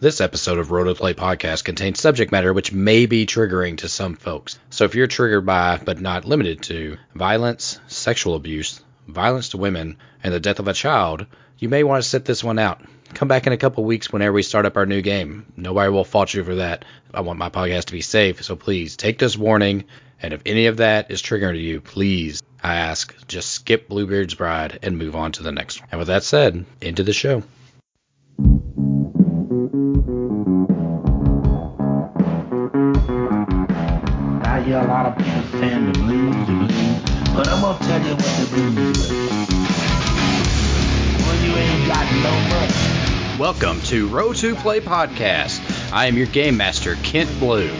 This episode of Roll to Play Podcast contains subject matter which may be triggering to some folks. So if you're triggered by, but not limited to, violence, sexual abuse, violence to women, and the death of a child, you may want to sit this one out. Come back in a couple weeks whenever we start up our new game. Nobody will fault you for that. I want my podcast to be safe, so please take this warning. And if any of that is triggering to you, please, I ask, just skip Bluebeard's Bride and move on to the next one. And with that said, into the show. Welcome to Roll to Play Podcast. I am your game master, Kent Blue.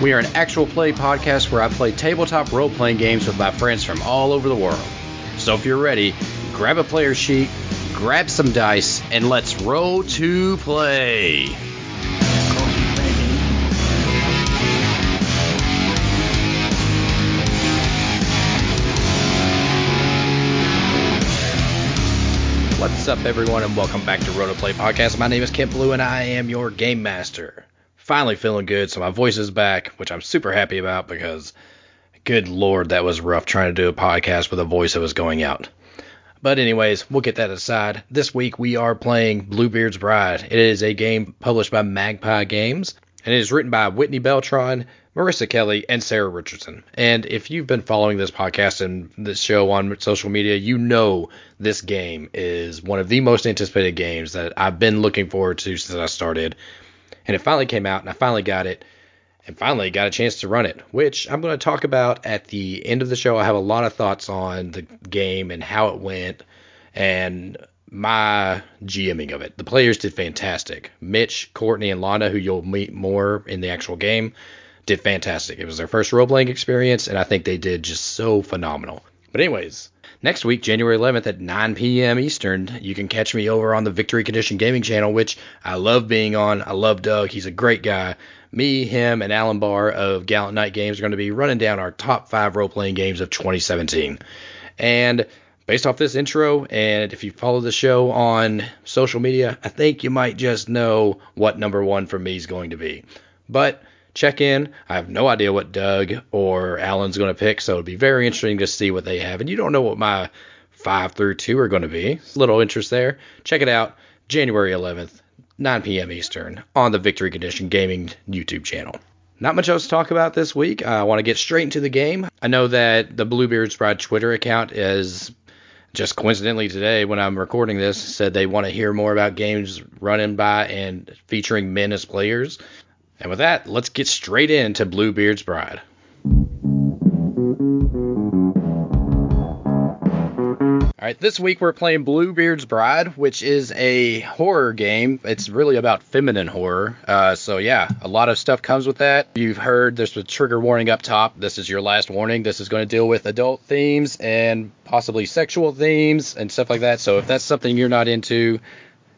We are an actual play podcast where I play tabletop role playing games with my friends from all over the world. So if you're ready, grab a player sheet, grab some dice, and let's roll to play. What's up, everyone, and welcome back to Roll to Play Podcast. My name is Kent Blue, and I am your game master. Finally feeling good, so my voice is back, which I'm super happy about because, good lord, that was rough trying to do a podcast with a voice that was going out. But anyways, we'll get that aside. This week we are playing Bluebeard's Bride. It is a game published by Magpie Games, and it is written by Whitney Beltrán, Marissa Kelly, and Sarah Richardson. And if you've been following this podcast and this show on social media, you know this game is one of the most anticipated games that I've been looking forward to since I started. And it finally came out, and I finally got it, and finally got a chance to run it, which I'm going to talk about at the end of the show. I have a lot of thoughts on the game and how it went, and my GMing of it. The players did fantastic. Mitch, Courtney, and Lana, who you'll meet more in the actual game, did fantastic. It was their first role playing experience, and I think they did just so phenomenal. But, anyways, next week, January 11th at 9 p.m. Eastern, you can catch me over on the Victory Condition Gaming channel, which I love being on. I love Doug. He's a great guy. Me, him, and Alan Bahr of Gallant Knight Games are going to be running down our top five role playing games of 2017. And based off this intro, and if you follow the show on social media, I think you might just know what number one for me is going to be. But check in. I have no idea what Doug or Alan's going to pick, so it'll be very interesting to see what they have. And you don't know what my five through two are going to be. Little interest there. Check it out. January 11th, 9 p.m. Eastern on the Victory Condition Gaming YouTube channel. Not much else to talk about this week. I want to get straight into the game. I know that the Bluebeard's Bride Twitter account is just coincidentally today when I'm recording this said they want to hear more about games running by and featuring men as players. And with that, let's get straight into Bluebeard's Bride. All right, this week we're playing Bluebeard's Bride, which is a horror game. It's really about feminine horror. Uh, so yeah, a lot of stuff comes with that. You've heard there's a trigger warning up top. This is your last warning. This is going to deal with adult themes and possibly sexual themes and stuff like that. So if that's something you're not into,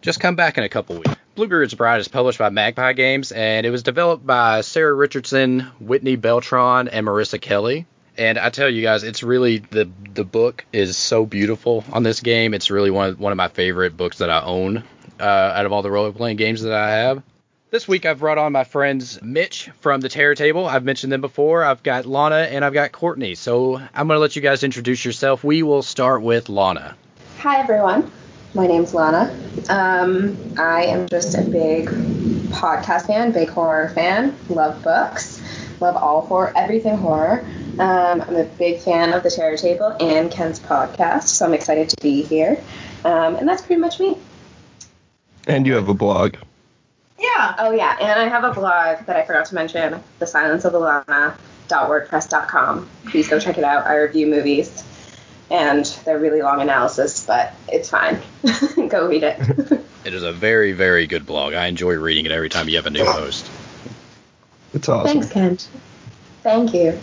just come back in a couple weeks. Bluebeard's Bride is published by Magpie Games, and it was developed by Sarah Richardson, Whitney Beltrán, and Marissa Kelly. And I tell you guys, it's really the the book is so beautiful on this game. It's really one of, one of my favorite books that I own uh, out of all the role playing games that I have. This week I've brought on my friends Mitch from the Terror Table. I've mentioned them before. I've got Lana and I've got Courtney. So I'm gonna let you guys introduce yourself. We will start with Lana. Hi everyone, my name's Lana. Um, I am just a big podcast fan, big horror fan. Love books, love all horror, everything horror. Um, I'm a big fan of the Terror Table and Ken's podcast, so I'm excited to be here. Um, and that's pretty much me. And you have a blog. Yeah. Oh yeah, and I have a blog that I forgot to mention, The Silence of the Lana.wordpress.com. Please go check it out. I review movies, and they're really long analysis, but it's fine. go read it. It is a very very good blog. I enjoy reading it every time you have a new post. It's awesome. Thanks, Kent. Thank you.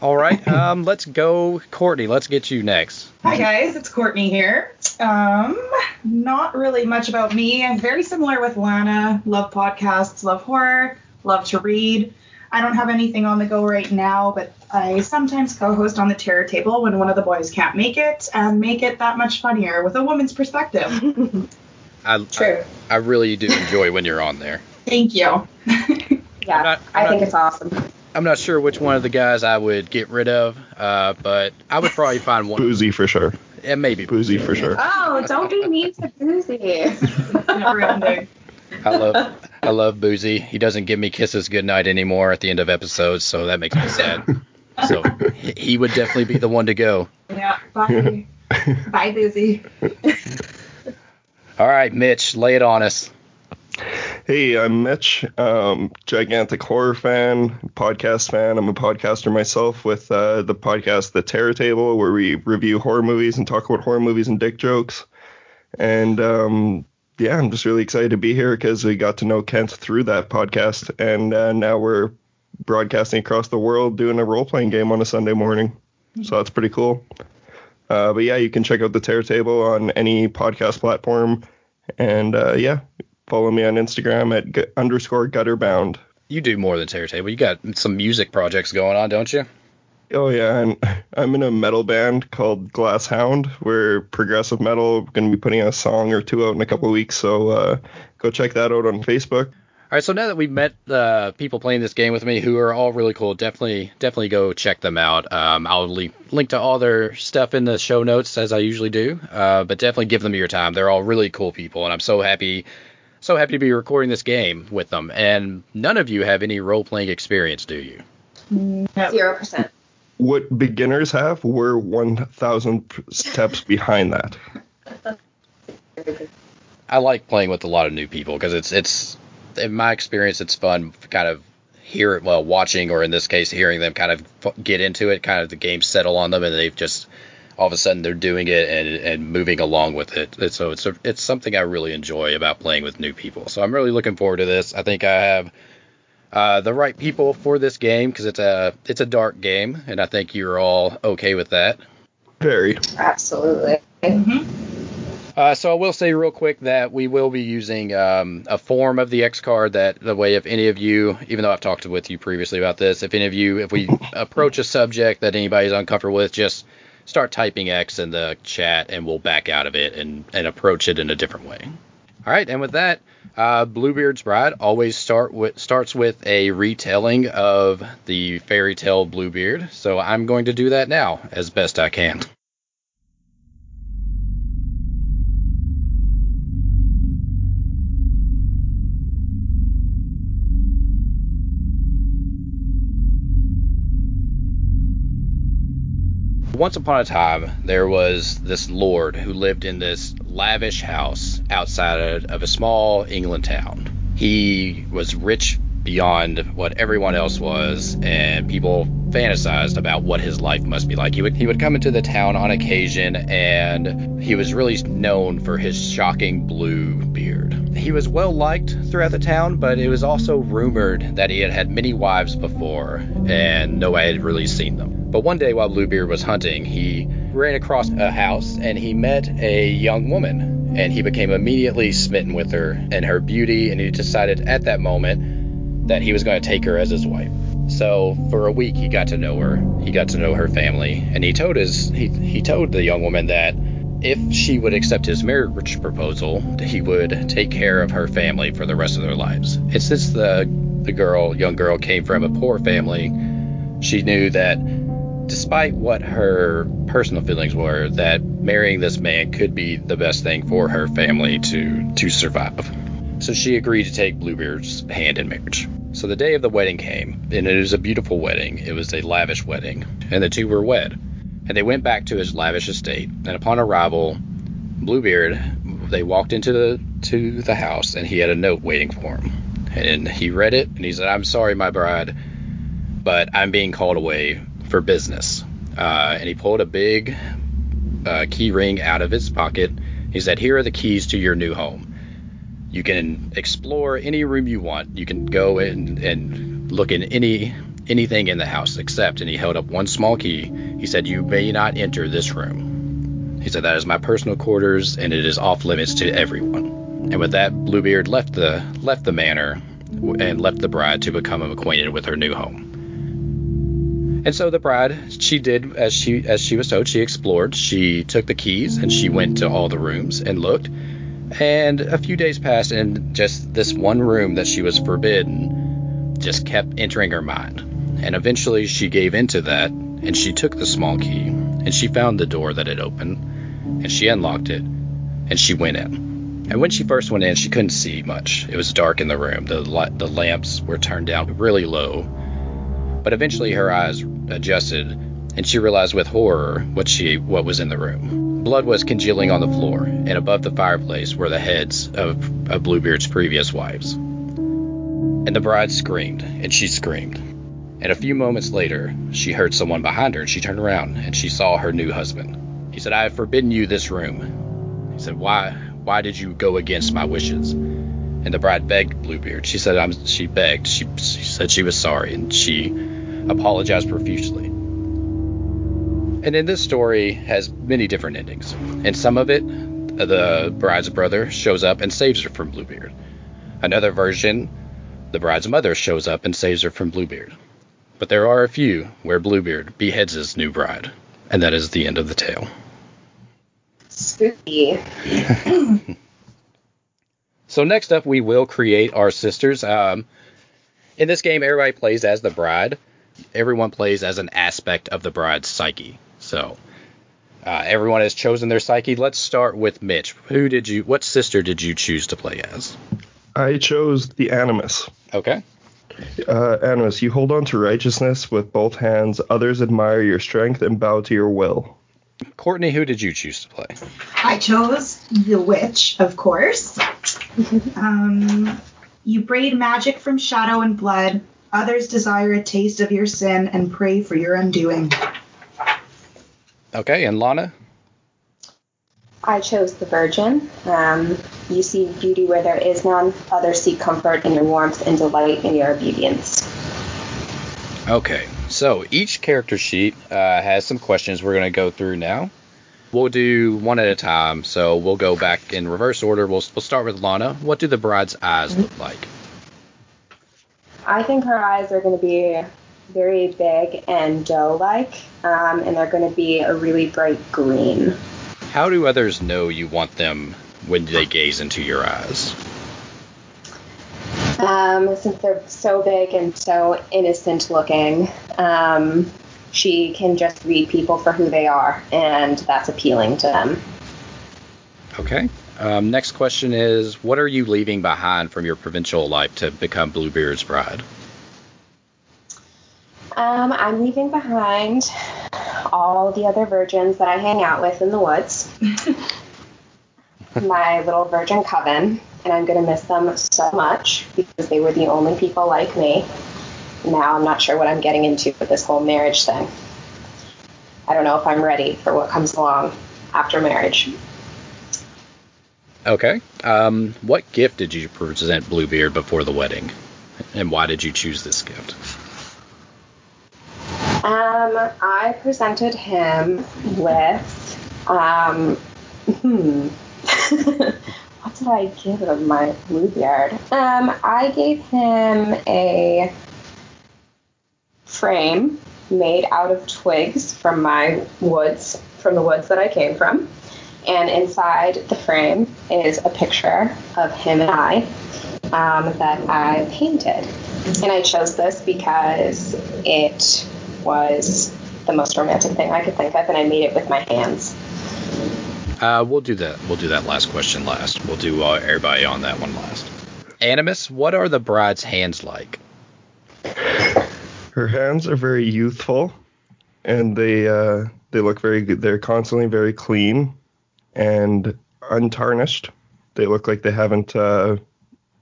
All right, um, let's go, Courtney. Let's get you next. Hi guys, it's Courtney here. Um, not really much about me. I'm very similar with Lana. Love podcasts, love horror, love to read. I don't have anything on the go right now, but I sometimes co-host on the Terror Table when one of the boys can't make it, and make it that much funnier with a woman's perspective. I, True. I I really do enjoy when you're on there. Thank you. Yeah, not- I I'm think not- it's awesome. I'm not sure which one of the guys I would get rid of, uh, but I would probably find one. Boozy for sure. Yeah, maybe. Boozy for sure. Oh, don't be mean to Boozy. I love I love Boozy. He doesn't give me kisses goodnight anymore at the end of episodes, so that makes me sad. So he he would definitely be the one to go. Yeah. Bye. Bye, Boozy. All right, Mitch, lay it on us. Hey, I'm Mitch, um, gigantic horror fan, podcast fan. I'm a podcaster myself with uh, the podcast The Terror Table, where we review horror movies and talk about horror movies and dick jokes. And um, yeah, I'm just really excited to be here because we got to know Kent through that podcast, and uh, now we're broadcasting across the world doing a role playing game on a Sunday morning. So that's pretty cool. Uh, but yeah, you can check out The Terror Table on any podcast platform. And uh, yeah, follow me on Instagram at gu- underscore gutterbound. You do more than Terror Table. You got some music projects going on, don't you? Oh yeah, and I'm in a metal band called Glass Hound. We're progressive metal. Going to be putting a song or two out in a couple of weeks, so uh, go check that out on Facebook. All right, so now that we've met uh, people playing this game with me who are all really cool, definitely definitely go check them out. Um, I'll link, link to all their stuff in the show notes as I usually do, uh, but definitely give them your time. They're all really cool people, and I'm so happy so happy to be recording this game with them. And none of you have any role playing experience, do you? Zero percent. What beginners have, we're 1,000 steps behind that. I like playing with a lot of new people because it's it's in my experience it's fun kind of hear it well watching or in this case hearing them kind of get into it kind of the game settle on them and they've just all of a sudden they're doing it and, and moving along with it. And so it's a, it's something I really enjoy about playing with new people. So I'm really looking forward to this. I think I have uh, the right people for this game because it's a it's a dark game and I think you're all okay with that. Very. Absolutely. Uh, so I will say real quick that we will be using um, a form of the X card that the way if any of you, even though I've talked with you previously about this, if any of you, if we approach a subject that anybody's uncomfortable with, just start typing X in the chat and we'll back out of it and, and approach it in a different way. All right, and with that, uh, Bluebeard's Bride always start with starts with a retelling of the fairy tale Bluebeard. So I'm going to do that now as best I can. Once upon a time, there was this lord who lived in this lavish house outside of a small England town. He was rich beyond what everyone else was, and people fantasized about what his life must be like. He would he would come into the town on occasion, and he was really known for his shocking blue beard. He was well liked throughout the town, but it was also rumored that he had had many wives before, and nobody had really seen them. But one day while Bluebeard was hunting, he ran across a house and he met a young woman, and he became immediately smitten with her and her beauty, and he decided at that moment that he was going to take her as his wife. So for a week he got to know her. He got to know her family, and he told his he he told the young woman that if she would accept his marriage proposal, he would take care of her family for the rest of their lives. And since the the girl, young girl, came from a poor family, she knew that despite what her personal feelings were, that marrying this man could be the best thing for her family to to survive. So she agreed to take Bluebeard's hand in marriage. So the day of the wedding came, and it was a beautiful wedding. It was a lavish wedding, and the two were wed. And they went back to his lavish estate. And upon arrival, Bluebeard, they walked into the to the house, and he had a note waiting for him. And he read it, and he said, "I'm sorry, my bride, but I'm being called away for business." Uh, and he pulled a big uh, key ring out of his pocket. He said, "Here are the keys to your new home." You can explore any room you want. You can go in and look in any anything in the house except and he held up one small key. He said, "You may not enter this room." He said, "That is my personal quarters and it is off limits to everyone." And with that, Bluebeard left the left the manor and left the bride to become acquainted with her new home. And so the bride, she did as she as she was told. She explored. She took the keys and she went to all the rooms and looked. And a few days passed, and just this one room that she was forbidden just kept entering her mind. And eventually she gave into that, and she took the small key, and she found the door that had opened, and she unlocked it, and she went in. And when she first went in, she couldn't see much. It was dark in the room. The the lamps were turned down really low. But eventually her eyes adjusted, and she realized with horror what she what was in the room. Blood was congealing on the floor, and above the fireplace were the heads of, of Bluebeard's previous wives. And the bride screamed, and she screamed. And a few moments later, she heard someone behind her, and she turned around, and she saw her new husband. He said, I have forbidden you this room. He said, Why why did you go against my wishes? And the bride begged Bluebeard. She said, I'm, she begged. She, she said she was sorry, and she apologized profusely. And in this story has many different endings. In some of it, the bride's brother shows up and saves her from Bluebeard. Another version, the bride's mother shows up and saves her from Bluebeard. But there are a few where Bluebeard beheads his new bride, and that is the end of the tale. Spooky. So next up, we will create our sisters. Um, in this game, everybody plays as the bride. Everyone plays as an aspect of the bride's psyche. So uh, everyone has chosen their psyche. Let's start with Mitch. Who did you? What sister did you choose to play as? I chose the Animus. Okay. Uh, Animus, you hold on to righteousness with both hands. Others admire your strength and bow to your will. Courtney, who did you choose to play? I chose the witch, of course. um, you braid magic from shadow and blood. Others desire a taste of your sin and pray for your undoing. Okay, and Lana. I chose the Virgin. Um, you see beauty where there is none. Others seek comfort in your warmth and delight in your obedience. Okay, so each character sheet uh, has some questions we're going to go through now. We'll do one at a time, so we'll go back in reverse order. We'll, we'll start with Lana. What do the bride's eyes look like? I think her eyes are going to be very big and doe-like, um, and they're going to be a really bright green. How do others know you want them when they gaze into your eyes? Um, since they're so big and so innocent looking, um, she can just read people for who they are, and that's appealing to them. Okay. Um, next question is What are you leaving behind from your provincial life to become Bluebeard's bride? Um, I'm leaving behind all the other virgins that I hang out with in the woods. My little virgin coven, and I'm going to miss them so much because they were the only people like me. Now I'm not sure what I'm getting into with this whole marriage thing. I don't know if I'm ready for what comes along after marriage. Okay. Um, what gift did you present Bluebeard before the wedding? And why did you choose this gift? Um, I presented him with, um, hmm, what did I give him, my Bluebeard? Um, I gave him a frame made out of twigs from my woods, from the woods that I came from. And inside the frame is a picture of him and I um, that I painted. And I chose this because it was the most romantic thing I could think of, and I made it with my hands. Uh, we'll do that. We'll do that last question last. We'll do uh, everybody on that one last. Animus, what are the bride's hands like? Her hands are very youthful, and they uh, they look very good. They're constantly very clean and untarnished. They look like they haven't uh,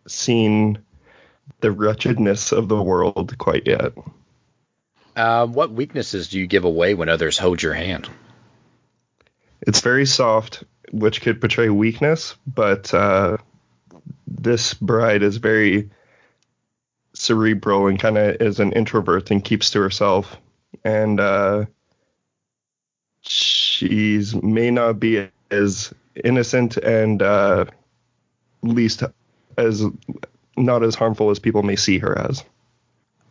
seen the wretchedness of the world quite yet. Uh, what weaknesses do you give away when others hold your hand? It's very soft, which could portray weakness, but uh, this bride is very cerebral and kind of is an introvert and keeps to herself. And uh, she's may not be as innocent and uh, least as not as harmful as people may see her as.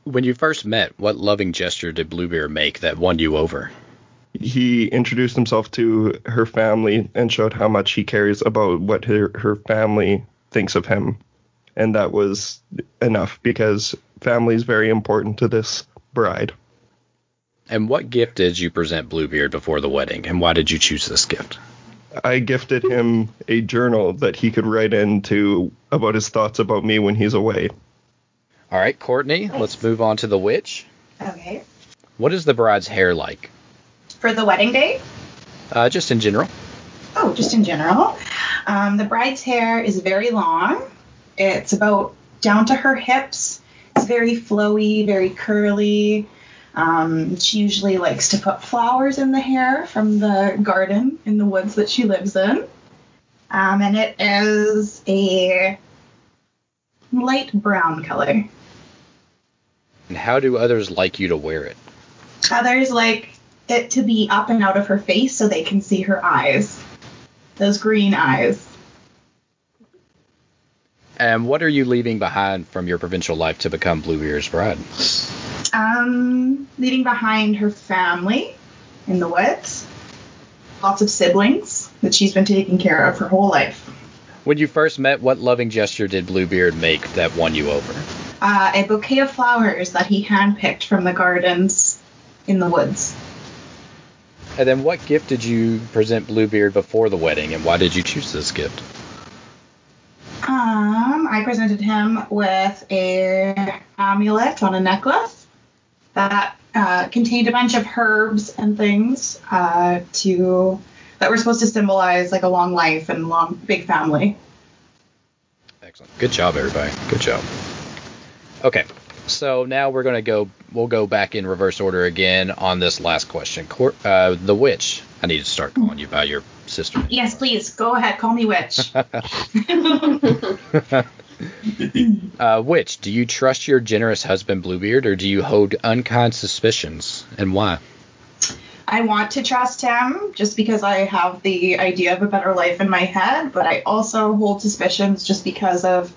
When you first met, what loving gesture did Bluebeard make that won you over? He introduced himself to her family and showed how much he cares about what her, her family thinks of him. And that was enough because family is very important to this bride. And what gift did you present Bluebeard before the wedding, and why did you choose this gift? I gifted him a journal that he could write into about his thoughts about me when he's away. All right, Courtney, let's move on to the witch. Okay. What is the bride's hair like? For the wedding day? Uh, just in general. Oh, just in general. Um, the bride's hair is very long. It's about down to her hips. It's very flowy, very curly. Um, she usually likes to put flowers in the hair from the garden in the woods that she lives in. Um, and it is a light brown color. And how do others like you to wear it? Others like it to be up and out of her face so they can see her eyes. Those green eyes. And what are you leaving behind from your provincial life to become Bluebeard's bride? Um, leaving behind her family in the woods. Lots of siblings that she's been taking care of her whole life. When you first met, what loving gesture did Bluebeard make that won you over? Uh, a bouquet of flowers that he handpicked from the gardens in the woods. And then what gift did you present Bluebeard before the wedding, and why did you choose this gift? Um, I presented him with a amulet on a necklace that uh, contained a bunch of herbs and things uh, to that were supposed to symbolize like a long life and long big family. Excellent. Good job, everybody. Good job. Okay, so now we're gonna go. We'll go back in reverse order again on this last question. Cor- uh, the witch. I need to start calling you by your sister. Yes, please go ahead. Call me witch. uh, witch, do you trust your generous husband Bluebeard, or do you hold unkind suspicions, and why? I want to trust him just because I have the idea of a better life in my head, but I also hold suspicions just because of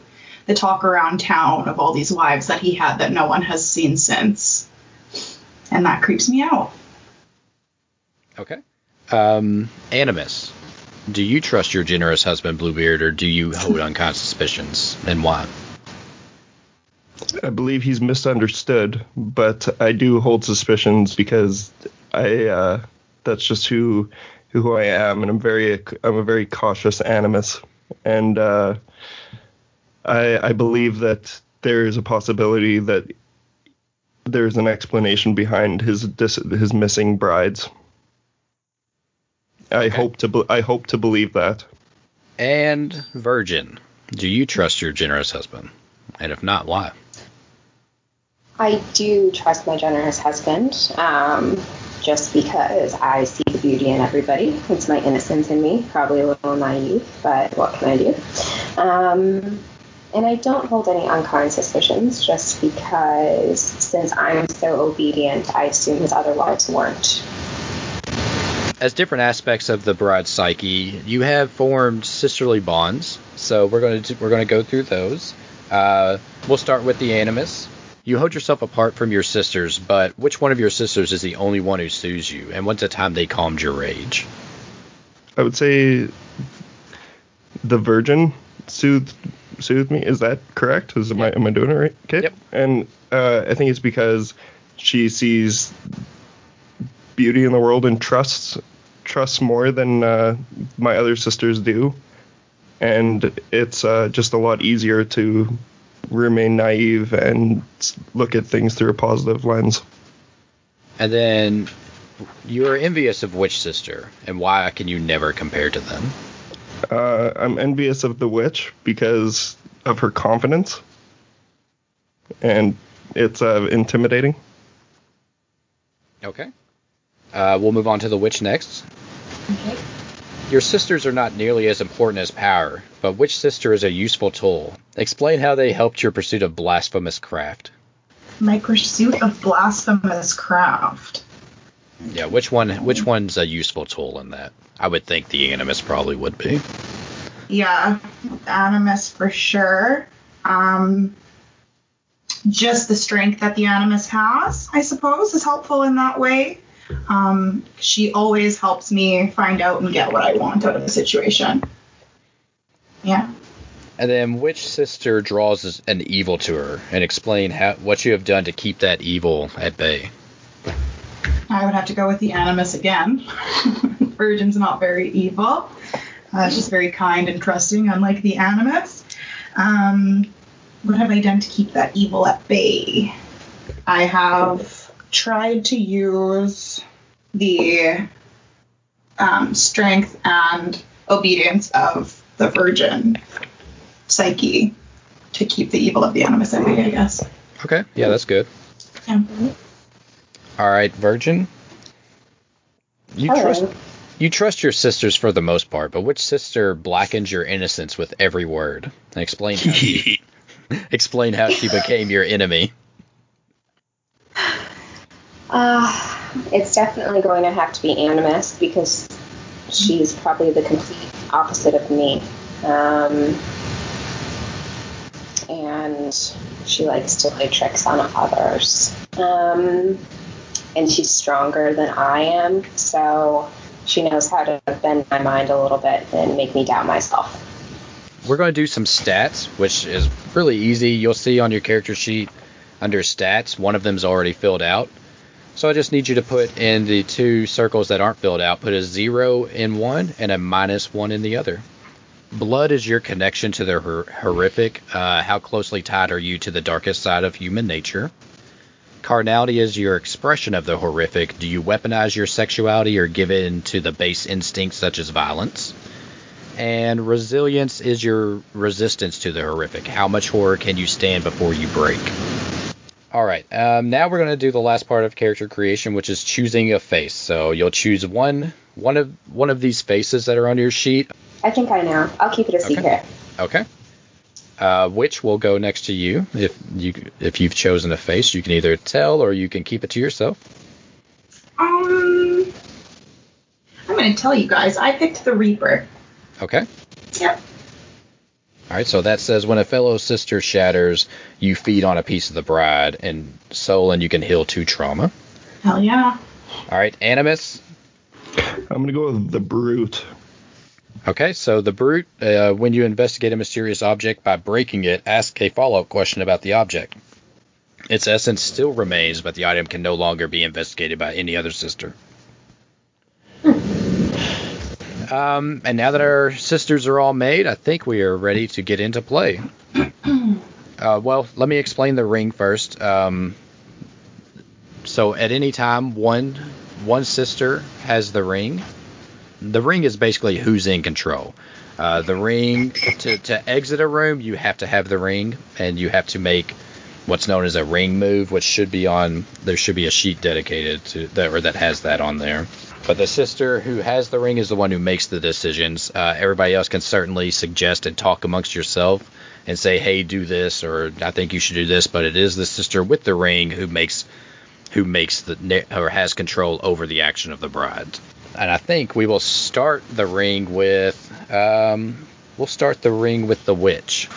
the talk around town of all these wives that he had that no one has seen since. And that creeps me out. Okay. Um, Animus, do you trust your generous husband Bluebeard, or do you hold unkind suspicions, and why? I believe he's misunderstood, but I do hold suspicions because I uh, that's just who who I am, and I'm very I'm a very cautious animus, and uh, I I believe that there is a possibility that there's an explanation behind his dis- his missing brides. I hope to be- I hope to believe that. And Virgin, do you trust your generous husband? And if not, why? I do trust my generous husband, um, just because I see the beauty in everybody. It's my innocence in me, probably a little naive, but what can I do? Um, and I don't hold any unkind suspicions, just because since I'm so obedient, I assume his other wives weren't. As different aspects of the bride's psyche, you have formed sisterly bonds. So we're going to we're going to go through those. Uh, we'll start with the animus. You hold yourself apart from your sisters, but which one of your sisters is the only one who soothes you, and when's the time they calmed your rage? I would say the Virgin soothed soothed me. Is that correct? Is am I am I doing it right? Okay. Yep. And uh, I think it's because she sees beauty in the world and trusts trusts more than uh, my other sisters do, and it's uh, just a lot easier to remain naive and look at things through a positive lens. And then you're envious of which sister, and why can you never compare to them? Uh, I'm envious of the witch because of her confidence, and it's uh, intimidating. Okay. Uh, we'll move on to the witch next. Okay. Your sisters are not nearly as important as power, but which sister is a useful tool? Explain how they helped your pursuit of blasphemous craft. My pursuit of blasphemous craft. Yeah, which one? Which one's a useful tool in that? I would think the animus probably would be. Yeah, animus for sure. Um, just the strength that the animus has, I suppose, is helpful in that way. Um, she always helps me find out and get what I want out of the situation. Yeah. And then which sister draws an evil to her and explain how what you have done to keep that evil at bay? I would have to go with the Animus again. Virgin's not very evil. Uh, she's very kind and trusting, unlike the Animus. Um, what have I done to keep that evil at bay? I have tried to use the um, strength and obedience of the Virgin psyche to keep the evil of the Animus at bay, I guess. Okay, yeah, that's good. Yeah. All right, Virgin. You Hello. trust you trust your sisters for the most part, but which sister blackens your innocence with every word? And explain how she, explain how she became your enemy. Uh, it's definitely going to have to be Animus because she's probably the complete opposite of me. Um, and she likes to play tricks on others. Um, and she's stronger than I am, so she knows how to bend my mind a little bit and make me doubt myself. We're going to do some stats, which is really easy. You'll see on your character sheet under stats, one of them's already filled out. So I just need you to put in the two circles that aren't filled out, put a zero in one and a minus one in the other. Blood is your connection to the hor- horrific. Uh, how closely tied are you to the darkest side of human nature? Carnality is your expression of the horrific. Do you weaponize your sexuality or give in to the base instincts such as violence? And resilience is your resistance to the horrific. How much horror can you stand before you break? All right. Um, now we're going to do the last part of character creation, which is choosing a face. So you'll choose one one of one of these faces that are on your sheet. I think I know. I'll keep it a Okay. secret. Okay. Uh, which will go next to you if you if you've chosen a face. You can either tell or you can keep it to yourself. Um, I'm going to tell you guys, I picked the Reaper. Okay. Yep. All right. So that says when a fellow sister shatters, you feed on a piece of the bride and soul, and you can heal two trauma. Hell yeah. All right. Animus. I'm gonna go with the brute. Okay, so the brute, uh, when you investigate a mysterious object by breaking it, ask a follow up question about the object. Its essence still remains, but the item can no longer be investigated by any other sister. Um, and now that our sisters are all made, I think we are ready to get into play. uh, well, let me explain the ring first. Um, so at any time, one one sister has the ring. The ring is basically who's in control. Uh, the ring to to exit a room, you have to have the ring, and you have to make what's known as a ring move, which should be on. There should be a sheet dedicated to that or that has that on there. But the sister who has the ring is the one who makes the decisions. Uh, everybody else can certainly suggest and talk amongst yourself and say, "Hey, do this," or "I think you should do this." But it is the sister with the ring who makes who makes the or has control over the action of the bride. And I think we will start the ring with um, we'll start the ring with the witch.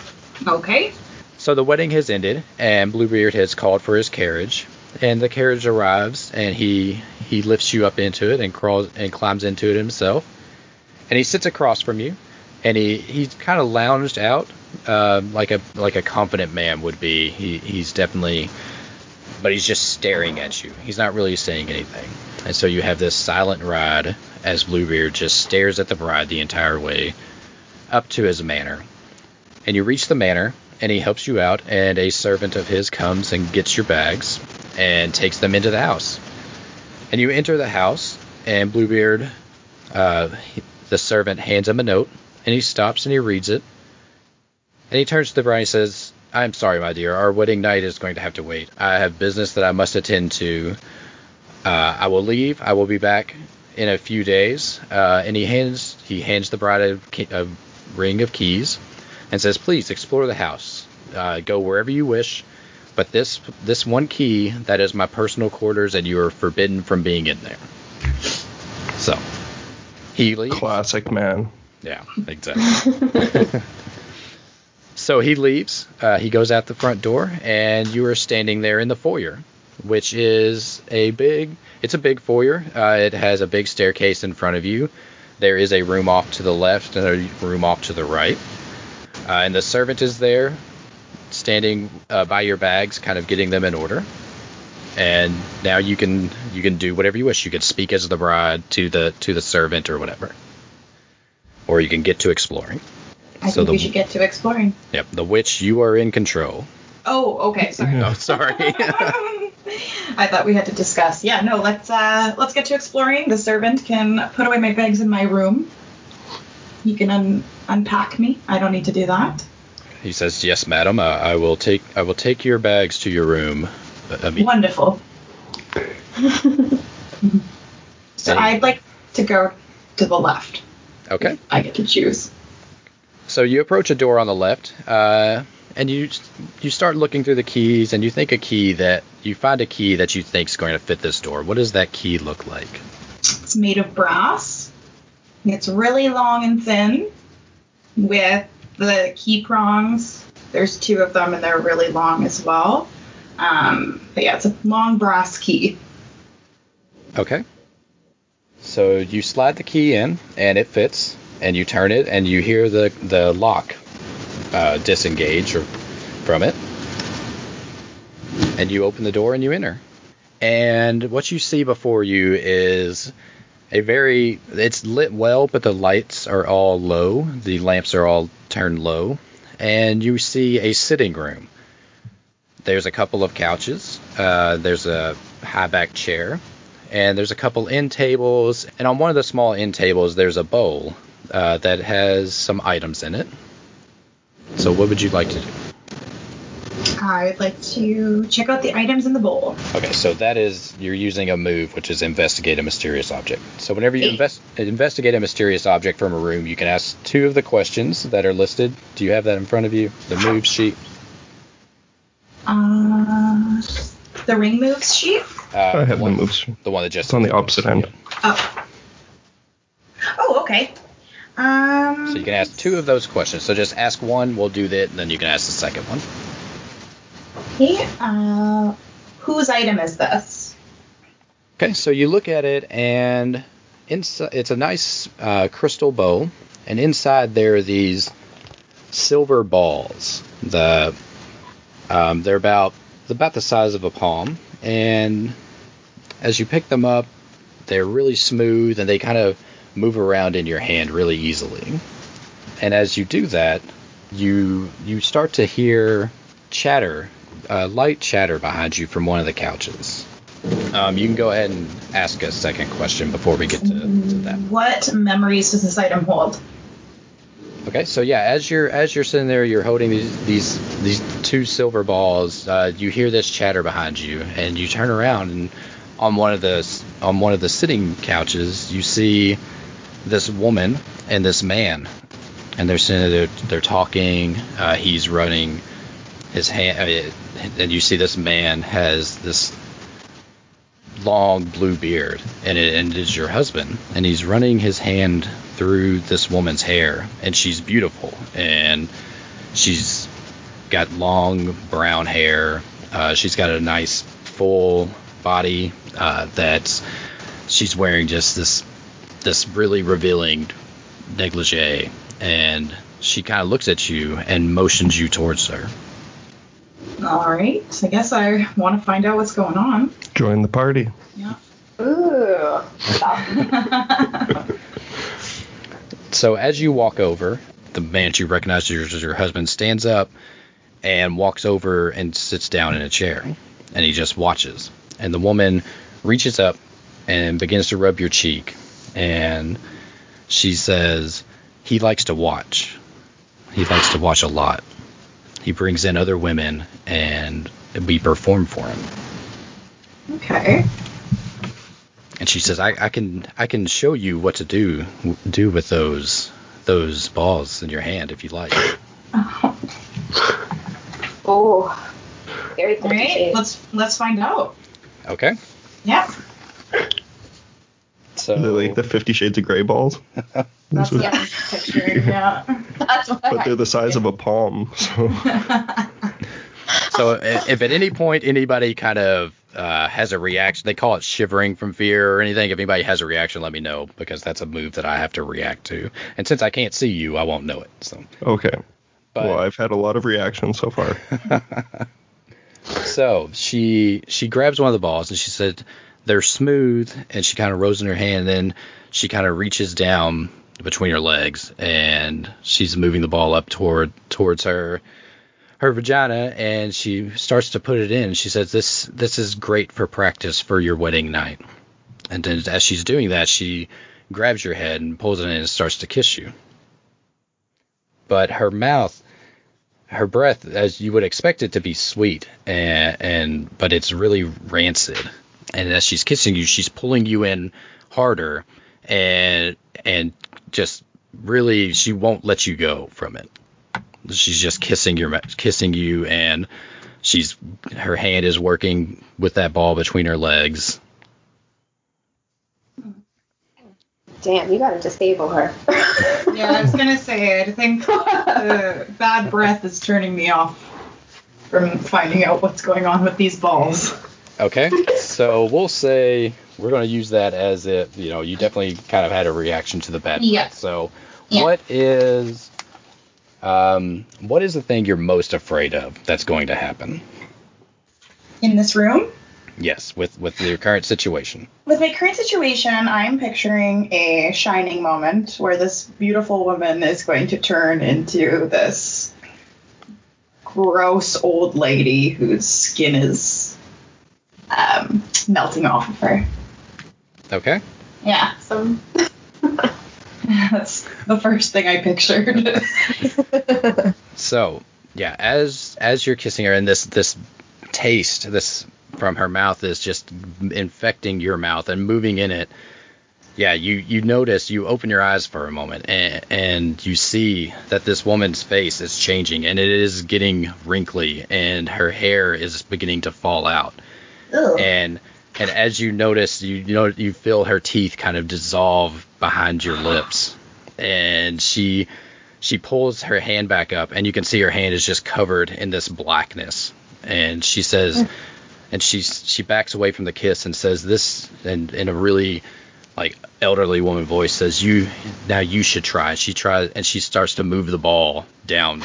Okay. So the wedding has ended, and Bluebeard has called for his carriage, and the carriage arrives, and he he lifts you up into it and crawls and climbs into it himself, and he sits across from you, and he he's kind of lounged out, uh, like a like a confident man would be. He he's definitely, but he's just staring at you. He's not really saying anything, and so you have this silent ride as Bluebeard just stares at the bride the entire way up to his manor, and you reach the manor and he helps you out and a servant of his comes and gets your bags and takes them into the house. And you enter the house and bluebeard uh, he- the servant hands him a note and he stops and he reads it. And he turns to the bride and says i'm sorry my dear our wedding night is going to have to wait i have business that i must attend to uh, i will leave i will be back in a few days uh, and he hands he hands the bride a, key- a ring of keys and says, "Please explore the house. Uh, go wherever you wish, but this this one key that is my personal quarters, and you are forbidden from being in there." So he leaves. Classic man. Yeah, exactly. so he leaves. Uh, he goes out the front door, and you are standing there in the foyer. which is a big. It's a big foyer. Uh, it has a big staircase in front of you. There is a room off to the left and a room off to the right. Uh, and the servant is there, standing uh, by your bags, kind of getting them in order. And now you can you can do whatever you wish. You can speak as the bride to the to the servant or whatever, or you can get to exploring. I So think the- we should get to exploring. Yep, the witch, you are in control. Oh, okay. Sorry. Oh, sorry. I thought we had to discuss. Yeah, no, let's uh let's get to exploring. The servant can put away my bags in my room. You can un- unpack me. I don't need to do that. he says, "Yes, madam. Uh, I will take I will take your bags to your room." Uh, imme- Wonderful. so Hey. I'd like to go to the left. Okay. I get to choose. So you approach a door on the left, uh, and you you start looking through the keys, and you think a key that you find a key that you think is going to fit this door. What does that key look like? It's made of brass. It's really long and thin with the key prongs. There's two of them and they're really long as well. Um, but yeah, it's a long brass key. Okay. So you slide the key in, and it fits, and you turn it, and you hear the the lock uh, disengage or, from it, and you open the door and you enter. And what you see before you is a very it's lit well, but the lights are all low. The lamps are all turned low, and you see a sitting room. There's a couple of couches. Uh, there's a high back chair, and there's a couple end tables. And on one of the small end tables, there's a bowl uh, that has some items in it. So, what would you like to do? I would like to check out the items in the bowl. Okay, so that is you're using a move, which is investigate a mysterious object. So whenever you invest, investigate a mysterious object from a room, you can ask two of the questions that are listed. Do you have that in front of you? The move sheet. Uh, the ring moves sheet. Uh, I have the one, moves. The one that just It's on the opposite end. Oh. Oh, okay. Um. So you can ask two of those questions. So just ask one, we'll do that, and then you can ask the second one. Okay. Uh, whose item is this? Okay, so you look at it, and inside it's a nice uh, crystal bowl, and inside there are these silver balls. The um, they're about about the size of a palm, and as you pick them up, they're really smooth, and they kind of move around in your hand really easily. And as you do that, you you start to hear chatter, uh, light chatter behind you from one of the couches. Um, you can go ahead and ask a second question before we get to, to that. What memories does this item hold? Okay, so yeah, as you're as you're sitting there, you're holding these these these two silver balls. Uh, you hear this chatter behind you, and you turn around, and on one of the on one of the sitting couches, you see this woman and this man, and they're sitting there, they're talking. Uh, he's running his hand, uh, and you see this man has this long blue beard, and it, and it is your husband, and he's running his hand through this woman's hair, and she's beautiful, and she's got long brown hair. Uh, she's got a nice full body uh, that's she's wearing just this this really revealing negligee, and she kind of looks at you and motions you towards her. All right. So I guess I want to find out what's going on. Join the party. Yeah. Ooh. So as you walk over, the man that you recognize as your husband stands up and walks over and sits down in a chair, and he just watches. And the woman reaches up and begins to rub your cheek, and she says, "He likes to watch. He likes to watch a lot. He brings in other women, and we perform for him." okay. And she says, I, I can I can show you what to do do with those those balls in your hand if you like. Oh. Very All right. fifty Let's let's find out. Okay. Yeah. So They're like the Fifty Shades of Grey balls. That's This what is- I'm picturing. Yeah. That's what but I they're the size of a palm. So so if at any point anybody kind of uh, has a reaction. They call it shivering from fear or anything. If anybody has a reaction, let me know because that's a move that I have to react to. And since I can't see you, I won't know it. So, Okay. but well, I've had a lot of reactions so far. so she she grabs one of the balls and she said they're smooth, and she kind of rose in her hand. And then she kind of reaches down between her legs and she's moving the ball up toward towards her her vagina and she starts to put it in. She says this this is great for practice for your wedding night. And then as she's doing that, she grabs your head and pulls it in and starts to kiss you. But her mouth her breath as you would expect it to be sweet and, and but it's really rancid. And as she's kissing you, she's pulling you in harder and and just really she won't let you go from it. She's just kissing your kissing you, and she's her hand is working with that ball between her legs. Damn, you gotta disable her. Yeah, I was gonna say I think the bad breath is turning me off from finding out what's going on with these balls. Okay, so we'll say we're going to use that as it. You know, you definitely kind of had a reaction to the bad. Yeah. breath. So, Yeah. what is, um, what is the thing you're most afraid of that's going to happen? In this room, Yes, with with your current situation. with my current situation, I'm picturing a shining moment where this beautiful woman is going to turn into this gross old lady whose skin is um, melting off of her. Okay. Yeah, so that's the first thing I pictured. So yeah, as as you're kissing her, and this this taste this from her mouth is just infecting your mouth and moving in it. Yeah, you you notice you open your eyes for a moment and, and you see that this woman's face is changing and it is getting wrinkly and her hair is beginning to fall out and and as you notice you you know you feel her teeth kind of dissolve behind your lips. And she she pulls her hand back up and you can see her hand is just covered in this blackness. And she says mm. and she she backs away from the kiss and says this and in a really like elderly woman voice says you now you should try. She tries and she starts to move the ball down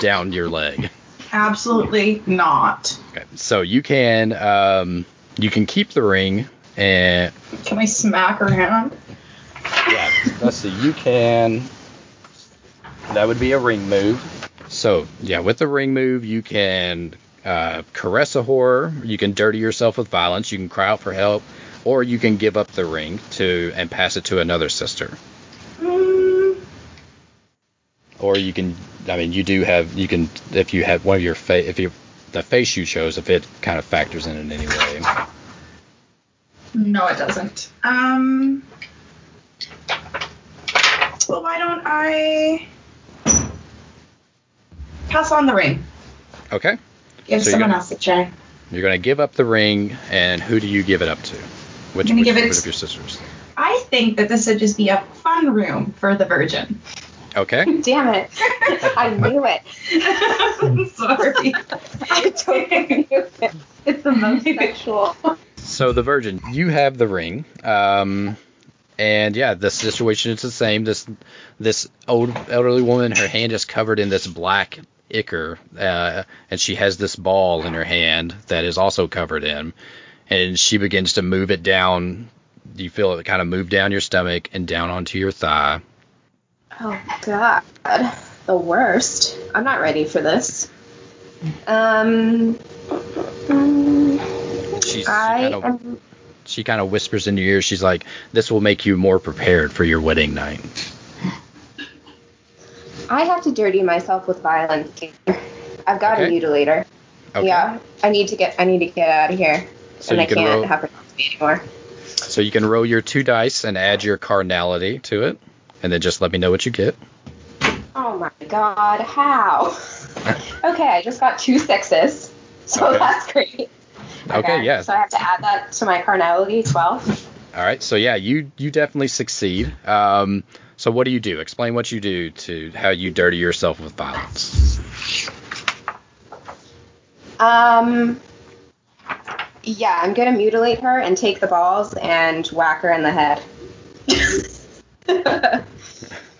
down your leg Absolutely not. okay so you can um you can keep the ring and Can I smack her hand? yeah let's see you can that would be a ring move so yeah with the ring move you can uh, caress a horror you can dirty yourself with violence you can cry out for help or you can give up the ring to and pass it to another sister Mm, or you can i mean you do have you can if you have one of your face if you the face you chose if it kind of factors in in any way no, it doesn't. Um. Well, why don't I pass on the ring? okay Give So someone gonna- else a try. you're going to give up the ring and who do you give it up to which, I'm gonna which, give it- of your sisters I think that this would just be a fun room for the virgin. Okay Damn it. I knew it. I'm sorry. I totally knew it. It's the most sexual. So the Virgin, you have the ring, um, and yeah, the situation is the same. This this old elderly woman, her hand is covered in this black ichor, uh, and she has this ball in her hand that is also covered in, and she begins to move it down. You feel it kind of move down your stomach and down onto your thigh. Oh God, the worst. I'm not ready for this. Um, She's, she I kind of am. she kind of whispers in your ear. She's like, "This will make you more prepared for your wedding night." I have to dirty myself with violence. I've got Okay. a mutilator. Okay. Yeah, I need to get. I need to get out of here, So and I can can't roll- have her talk to me anymore. So you can roll your two dice and add your carnality to it, and then just let me know what you get. Oh my God, how? okay, I just got two sixes, so Okay. that's great. Okay, yeah. So I have to add that to my carnality, twelve. All right, so yeah, you you definitely succeed. Um, so what do you do? Explain what you do to how you dirty yourself with violence. Um, Yeah, I'm gonna mutilate her and take the balls and whack her in the head.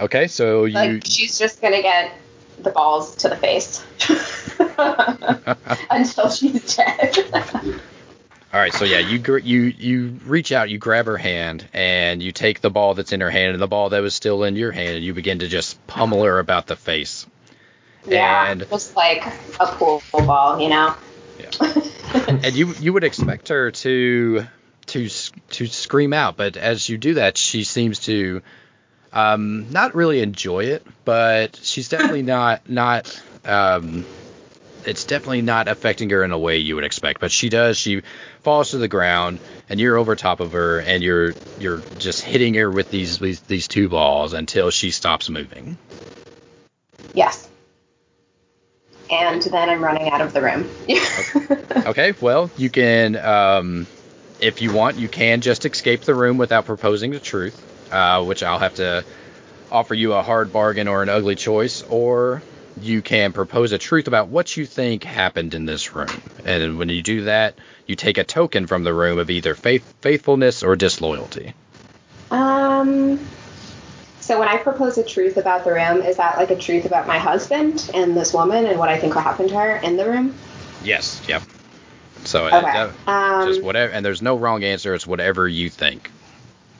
Okay, so you like she's just gonna get the balls to the face until she's dead. All right, so yeah, you gr- you you reach out, you grab her hand, and you take the ball that's in her hand and the ball that was still in your hand, and you begin to just pummel her about the face. yeah, And just like a pool ball, you know. Yeah. and you you would expect her to to to scream out, but as you do that, she seems to um, not really enjoy it, but she's definitely not not um, it's definitely not affecting her in a way you would expect. But she does. She falls to the ground, and you're over top of her, and you're you're just hitting her with these these, these two balls until she stops moving. Yes. And then I'm running out of the room. Okay, well, you can, um, if you want, you can just escape the room without proposing the truth, uh, which I'll have to offer you a hard bargain or an ugly choice, or you can propose a truth about what you think happened in this room. And when you do that, you take a token from the room of either faith, faithfulness or disloyalty. Um. So when I propose a truth about the room, is that like a truth about my husband and this woman and what I think will happen to her in the room? Yes, yep. So Okay. uh, Um, just whatever, and there's no wrong answer. It's whatever you think.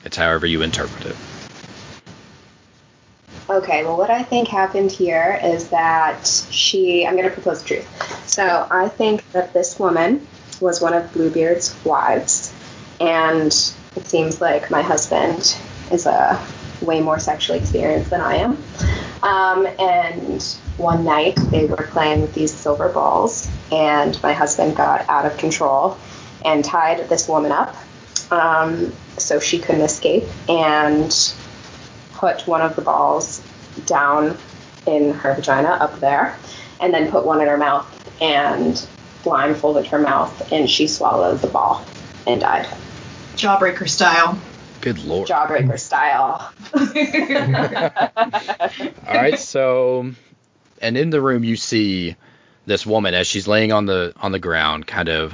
It's however you interpret it. Okay, well, what I think happened here is that she, I'm going to propose the truth. So I think that this woman was one of Bluebeard's wives, and it seems like my husband is a way more sexually experienced than I am. Um, and one night they were playing with these silver balls, and my husband got out of control and tied this woman up um, so she couldn't escape. And put one of the balls down in her vagina up there and then put one in her mouth and blindfolded her mouth and she swallowed the ball and died. Jawbreaker style. Good lord. Jawbreaker style. All right, so and in the room you see this woman as she's laying on the on the ground, kind of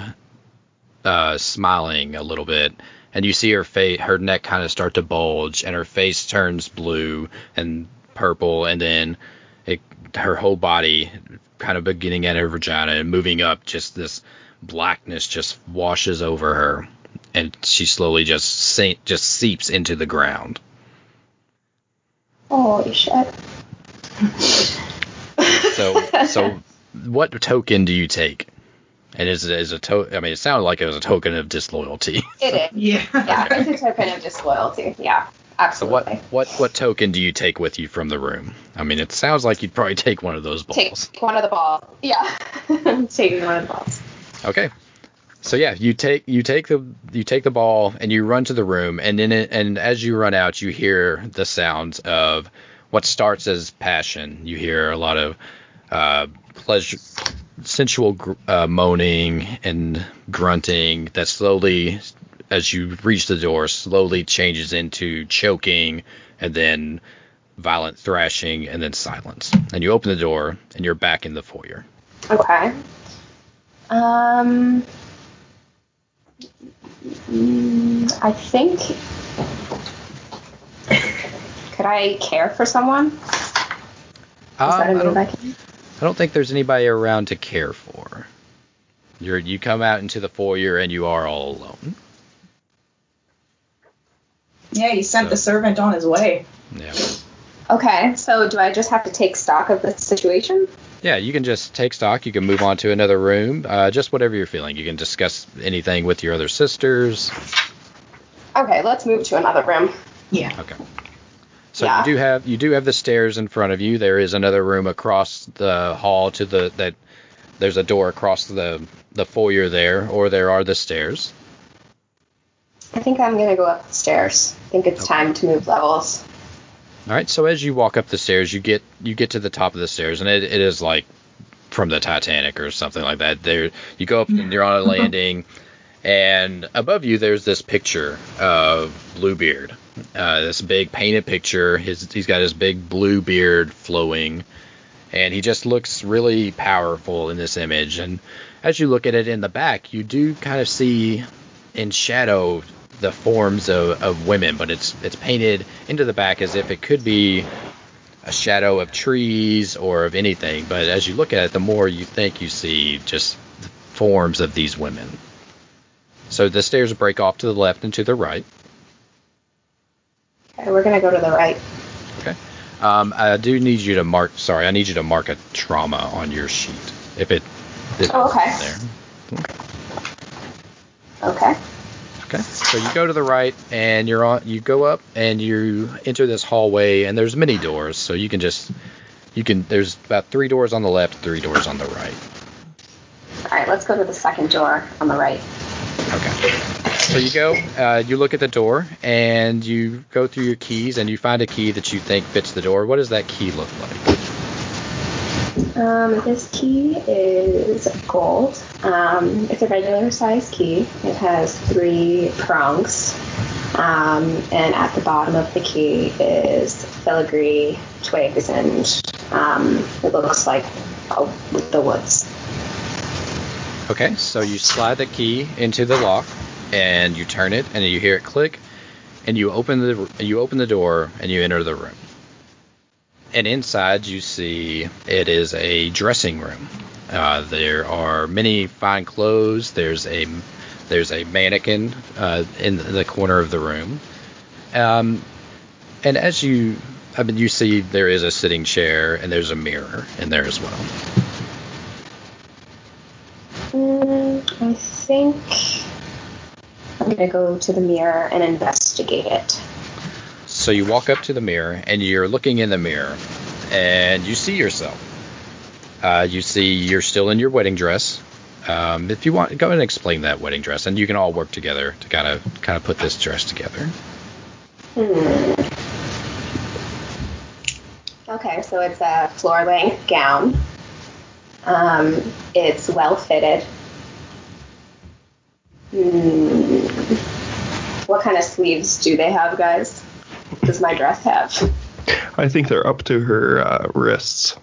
uh, smiling a little bit, and you see her face, her neck kind of start to bulge, and her face turns blue and purple, and then it, her whole body kind of beginning at her vagina and moving up, just this blackness just washes over her, and she slowly just sink, just seeps into the ground. Holy shit. So, so what token do you take? And is it is a to? I mean, it sounded like it was a token of disloyalty. It is. Yeah. Yeah, it's a token of disloyalty. Yeah, Absolutely. So absolutely. what what what token do you take with you from the room? I mean, it sounds like you'd probably take one of those balls. Take balls. one of the balls. Yeah. Taking one of the balls. Okay. So yeah, you take you take the you take the ball and you run to the room, and in it and as you run out, you hear the sounds of what starts as passion. You hear a lot of uh, pleasure, sensual gr- uh, moaning and grunting that slowly, as you reach the door, slowly changes into choking and then violent thrashing and then silence. And you open the door and you're back in the foyer. Okay. Um. Mm, I think. Could I care for someone? Is Um, I move don't- I can? I don't think there's anybody around to care for. You're you come out into the foyer and you are all alone. Yeah, he sent the servant on his way. Yeah. Okay, so do I just have to take stock of the situation? Yeah, you can just take stock. You can move on to another room. Uh, just whatever you're feeling. You can discuss anything with your other sisters. Okay, let's move to another room. Yeah. Okay. So Yeah. you do have you do have the stairs in front of you. There is another room across the hall to the that there's a door across the the foyer there, or there are the stairs. I think I'm gonna go up the stairs. I think it's Okay. time to move levels. All right. So as you walk up the stairs, you get you get to the top of the stairs, and it, it is like from the Titanic or something like that. There, you go up and you're on a landing, and above you there's this picture of Bluebeard. Uh, this big painted picture. His he's got his big blue beard flowing, and he just looks really powerful in this image. And as you look at it in the back, you do kind of see in shadow the forms of, of women, but it's it's painted into the back as if it could be a shadow of trees or of anything. But as you look at it, the more you think you see just the forms of these women. So the stairs break off to the left and to the right. Okay, we're gonna go to the right. Okay. Um, I do need you to mark. Sorry, I need you to mark a trauma on your sheet if it. If Oh, okay. There. Okay. Okay. So you go to the right and you're on. You go up and you enter this hallway and there's many doors. So you can just. You can. There's about three doors on the left, three doors on the right. All right, let's go to the second door on the right. Okay. So you go, uh, you look at the door, and you go through your keys, and you find a key that you think fits the door. What does that key look like? Um, this key is gold. Um, it's a regular size key. It has three prongs. Um, and at the bottom of the key is filigree twigs, and um, it looks like oh, the woods. Okay, so you slide the key into the lock, and you turn it, and you hear it click, and you open the you open the door, and you enter the room. And inside, you see it is a dressing room. Uh, there are many fine clothes. There's a there's a mannequin uh, in the corner of the room. Um, and as you, I mean, you see there is a sitting chair and there's a mirror in there as well. Mm, I think I'm gonna go to the mirror and investigate it. So you walk up to the mirror and you're looking in the mirror and you see yourself. Uh, you see you're still in your wedding dress. Um, if you want, go ahead and explain that wedding dress, and you can all work together to kind of kind of put this dress together. Hmm. Okay, so it's a floor length gown. Um, it's well fitted. Hmm. What kind of sleeves do they have, guys? Does my dress have? I think they're up to her uh, wrists.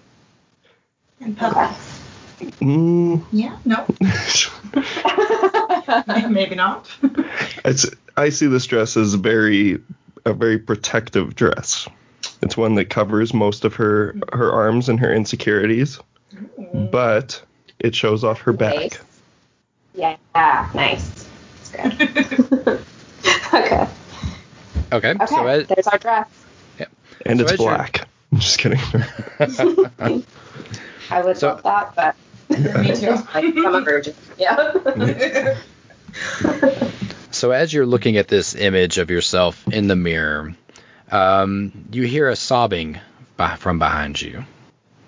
And Okay. puffy. Mm, Yeah, no, maybe not. it's, I see this dress as very a very protective dress. It's one that covers most of her her arms and her insecurities, but it shows off her back. Nice. Yeah, nice. That's good. okay. Okay. Okay. So as, There's our dress. And So it's as you're- black. I'm just kidding. I would So- love that, but Me too. I'm a virgin. Yeah. so as you're looking at this image of yourself in the mirror, um, you hear a sobbing by, from behind you.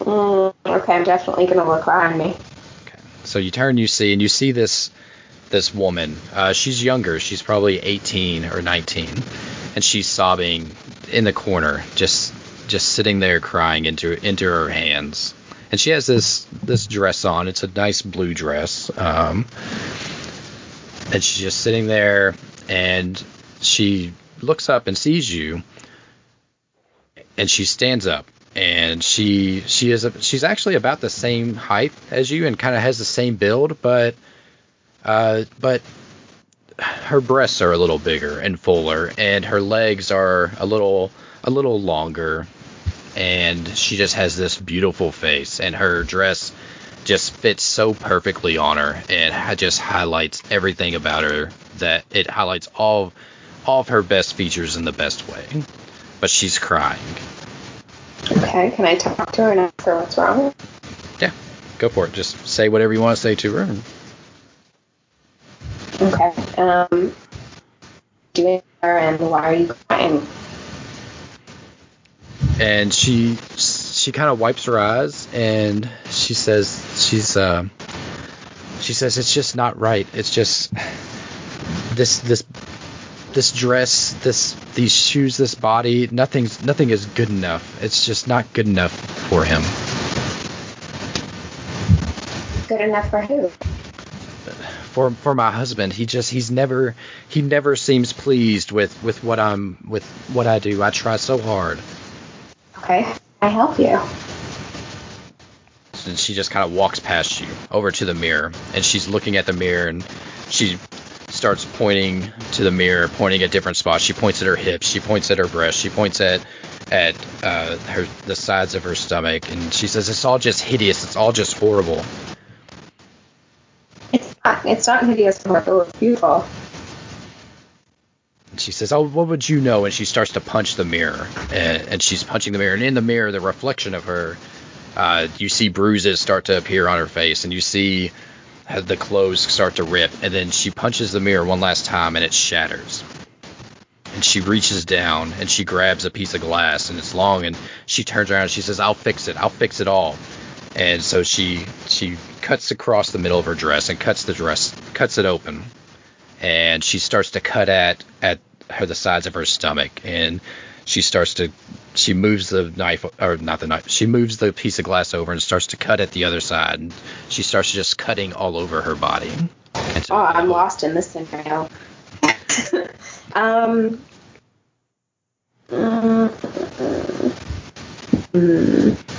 Mm, okay, I'm definitely gonna look behind me. Okay. So you turn, you see, and you see this this woman. Uh, she's younger. She's probably 18 or 19, and she's sobbing in the corner, just just sitting there crying into into her hands. And she has this this dress on. It's a nice blue dress. Um, and she's just sitting there, and she looks up and sees you, and she stands up and she she is a, she's actually about the same height as you and kind of has the same build, but uh, but her breasts are a little bigger and fuller, and her legs are a little a little longer, and she just has this beautiful face, and her dress just fits so perfectly on her, and it just highlights everything about her that it highlights all all of her best features in the best way. But she's crying. Okay, can I talk to her and ask her what's wrong? Yeah, go for it. Just say whatever you want to say to her. Okay. Um, doing her and why are you crying? And she she kind of wipes her eyes and she says she's uh she says it's just not right. It's just this this this dress, this these shoes, this body, nothing's nothing is good enough. It's just not good enough for him. Good enough for who? For for my husband, he just he's never he never seems pleased with with what I'm with what I do. I try so hard. Okay, I help you. and she just kind of walks past you over to the mirror, and she's looking at the mirror, and she starts pointing to the mirror, pointing at different spots. She points at her hips, she points at her breast, she points at at uh, her the sides of her stomach, and she says it's all just hideous. It's all just horrible. It's not, it's not hideous horrible. It's beautiful. And she says, "Oh, what would you know?" And she starts to punch the mirror, and, and she's punching the mirror, and in the mirror, the reflection of her, uh, you see bruises start to appear on her face, and you see the clothes start to rip, and then she punches the mirror one last time, and it shatters. And she reaches down and she grabs a piece of glass, and it's long, and she turns around and she says, "I'll fix it. I'll fix it all." And so she she cuts across the middle of her dress and cuts the dress cuts it open, and she starts to cut at at her the sides of her stomach and she starts to she moves the knife or not the knife she moves the piece of glass over and starts to cut at the other side and she starts just cutting all over her body Oh, I'm lost in this scenario. um. mm, mm.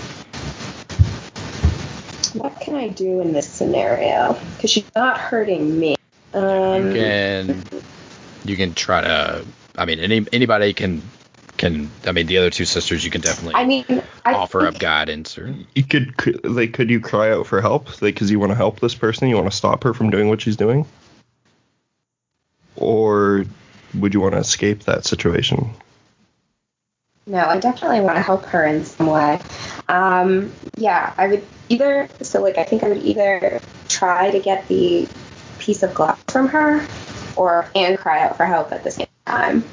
What can I do in this scenario? Because she's not hurting me. Um, you can you can try to i mean any anybody can can i mean the other two sisters you can definitely I mean, I offer think, up guidance or You could, could like could you cry out for help? Like, cause you want to help this person, you want to stop her from doing what she's doing, or would you want to escape that situation? No, I definitely want to help her in some way. Um, yeah, I would either. So, like, I think I would either try to get the piece of glass from her, or and cry out for help at the same time.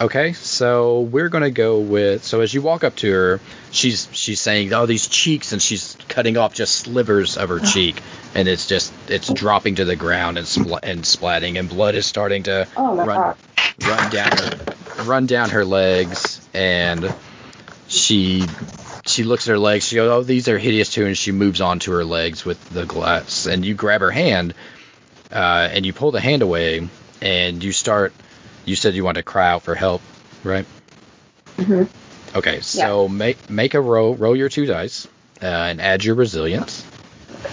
Okay, so we're gonna go with so as you walk up to her, she's she's saying, "Oh, these cheeks," and she's cutting off just slivers of her cheek, and it's just it's dropping to the ground and spl- and splatting, and blood is starting to Oh run god. run down her, run down her legs, and she she looks at her legs. She goes, "Oh, these are hideous too," and she moves on to her legs with the glass, and you grab her hand, uh, and you pull the hand away, and you start. You said you want to cry out for help, right? hmm Okay, so make make a roll, roll your two dice, uh, and add your resilience.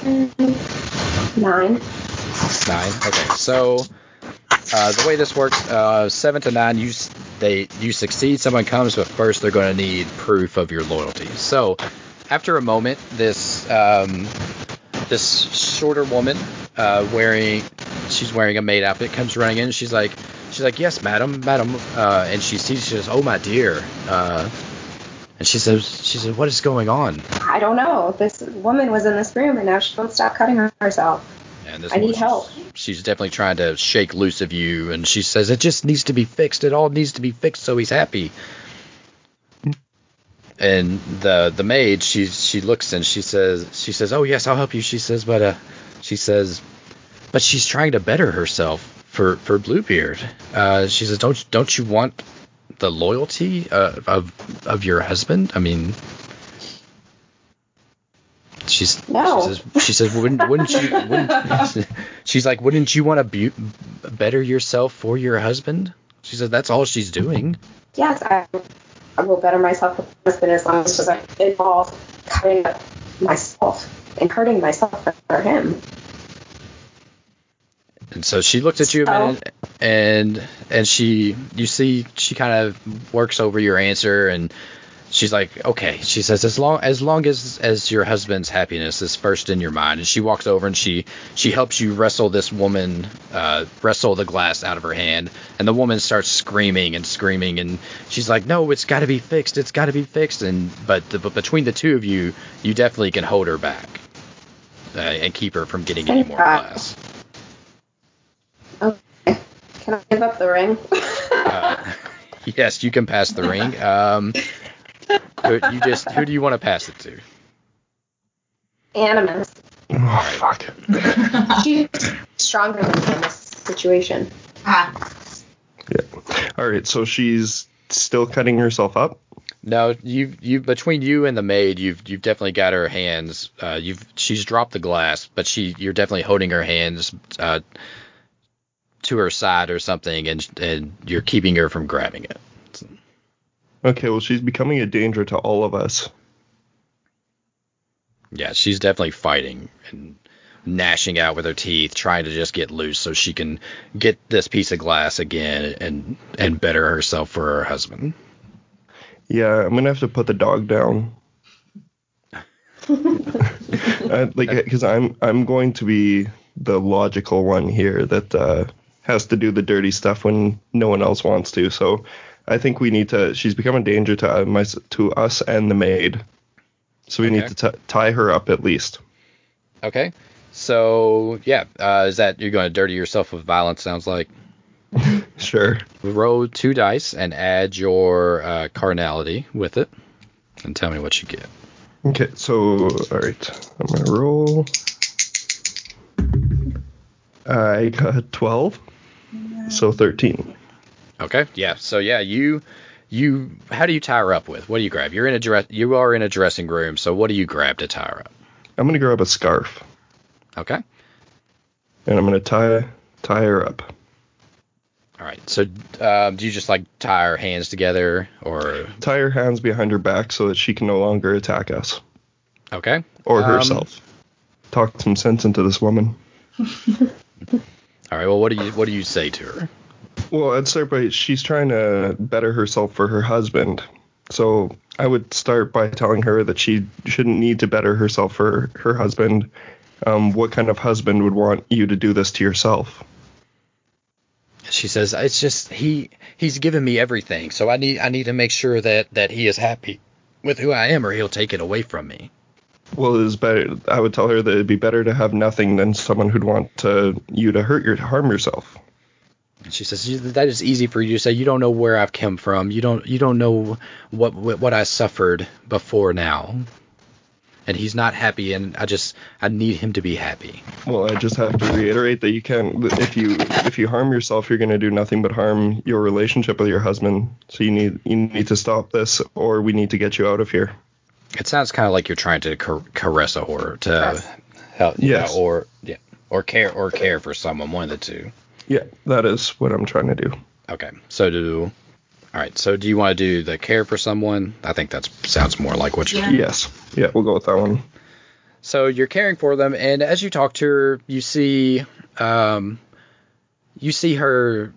Nine. Nine. Okay, so uh, the way this works, uh, seven to nine, you they you succeed. Someone comes, but first they're going to need proof of your loyalty. So after a moment, this um, this shorter woman uh, wearing she's wearing a maid outfit comes running in. She's like she's like yes, madam, madam, uh, and she sees she says oh my dear. Uh, and she says, she says, what is going on? I don't know. This woman was in this room and now she won't stop cutting herself. And this I need help. She's, she's definitely trying to shake loose of you, and she says it just needs to be fixed. It all needs to be fixed so he's happy. And the the maid, she she looks and she says she says, oh yes, I'll help you. She says, but uh, she says, but she's trying to better herself for for Bluebeard. Uh, she says, don't don't you want the loyalty uh, of of your husband? I mean. She's No. she says she says wouldn't wouldn't you wouldn't she's like wouldn't you want to be, better yourself for your husband? She says that's all she's doing. Yes, I, I will better myself with my husband as long as it doesn't involve cutting up myself and hurting myself for him. And so she looks at you a minute and and she you see she kind of works over your answer and she's like okay she says as long as long as as your husband's happiness is first in your mind and she walks over and she she helps you wrestle this woman uh wrestle the glass out of her hand and the woman starts screaming and screaming and she's like no it's got to be fixed it's got to be fixed and but, the, but between the two of you you definitely can hold her back uh, and keep her from getting any more glass. Can I give up the ring? Uh, yes, you can pass the ring. Um, who, you just who do you want to pass it to? Animus. Oh fuck. She's stronger than me in this situation. ah, Yeah. All right. So she's still cutting herself up. No, you you between you and the maid, you've you've definitely got her hands. Uh, you've she's dropped the glass, but she you're definitely holding her hands uh, to her side or something, and and you're keeping her from grabbing it. Okay. Well, she's becoming a danger to all of us. Yeah, she's definitely fighting and gnashing out with her teeth, trying to just get loose so she can get this piece of glass again and and better herself for her husband. Yeah, I'm gonna have to put the dog down. uh, like, because I'm I'm going to be the logical one here that uh, has to do the dirty stuff when no one else wants to. So, I think we need to. She's become a danger to uh, my to us and the maid. So we Okay. need to t- tie her up at least. Okay. So yeah, uh, is that you're going to dirty yourself with violence? Sounds like. Sure. Roll two dice and add your uh, carnality with it, and tell me what you get. Okay. So, all right. I'm gonna roll. I got 12. So 13. Okay. Yeah. So yeah, you you how do you tie her up with? What do you grab? You're in a dress. You are in a dressing room. So what do you grab to tie her up? I'm gonna grab a scarf Okay. and I'm gonna tie tie her up. All right. So um, do you just like tie her hands together, or Tie her hands behind her back so that she can no longer attack us okay? or Um, herself. Talk some sense into this woman. All right. Well, what do you what do you say to her? Well, I'd start by she's trying to better herself for her husband. So I would start by telling her that she shouldn't need to better herself for her husband. Um, what kind of husband would want you to do this to yourself? She says, "It's just he he's given me everything, so I need I need to make sure that that he is happy with who I am, or he'll take it away from me." Well, it is better. I would tell her that it'd be better to have nothing than someone who'd want to you to hurt your harm yourself. And she says, "That is easy for you to say. You don't know where I've come from. You don't you don't know what what, what I suffered before now." And he's not happy, and I just I need him to be happy. Well, I just have to reiterate that you can't. If you if you harm yourself, you're going to do nothing but harm your relationship with your husband. So you need you need to stop this, or we need to get you out of here. It sounds kind of like you're trying to car- caress a horror to Caress. help, you Yes. know, or yeah, or care or care for someone, one of the two. Yeah, that is what I'm trying to do. Okay, so do all right. So do you want to do the care for someone? I think that sounds more like what you're. Yeah. Yes. Yeah, we'll go with that one. So you're caring for them, and as you talk to her, you see, um, you see her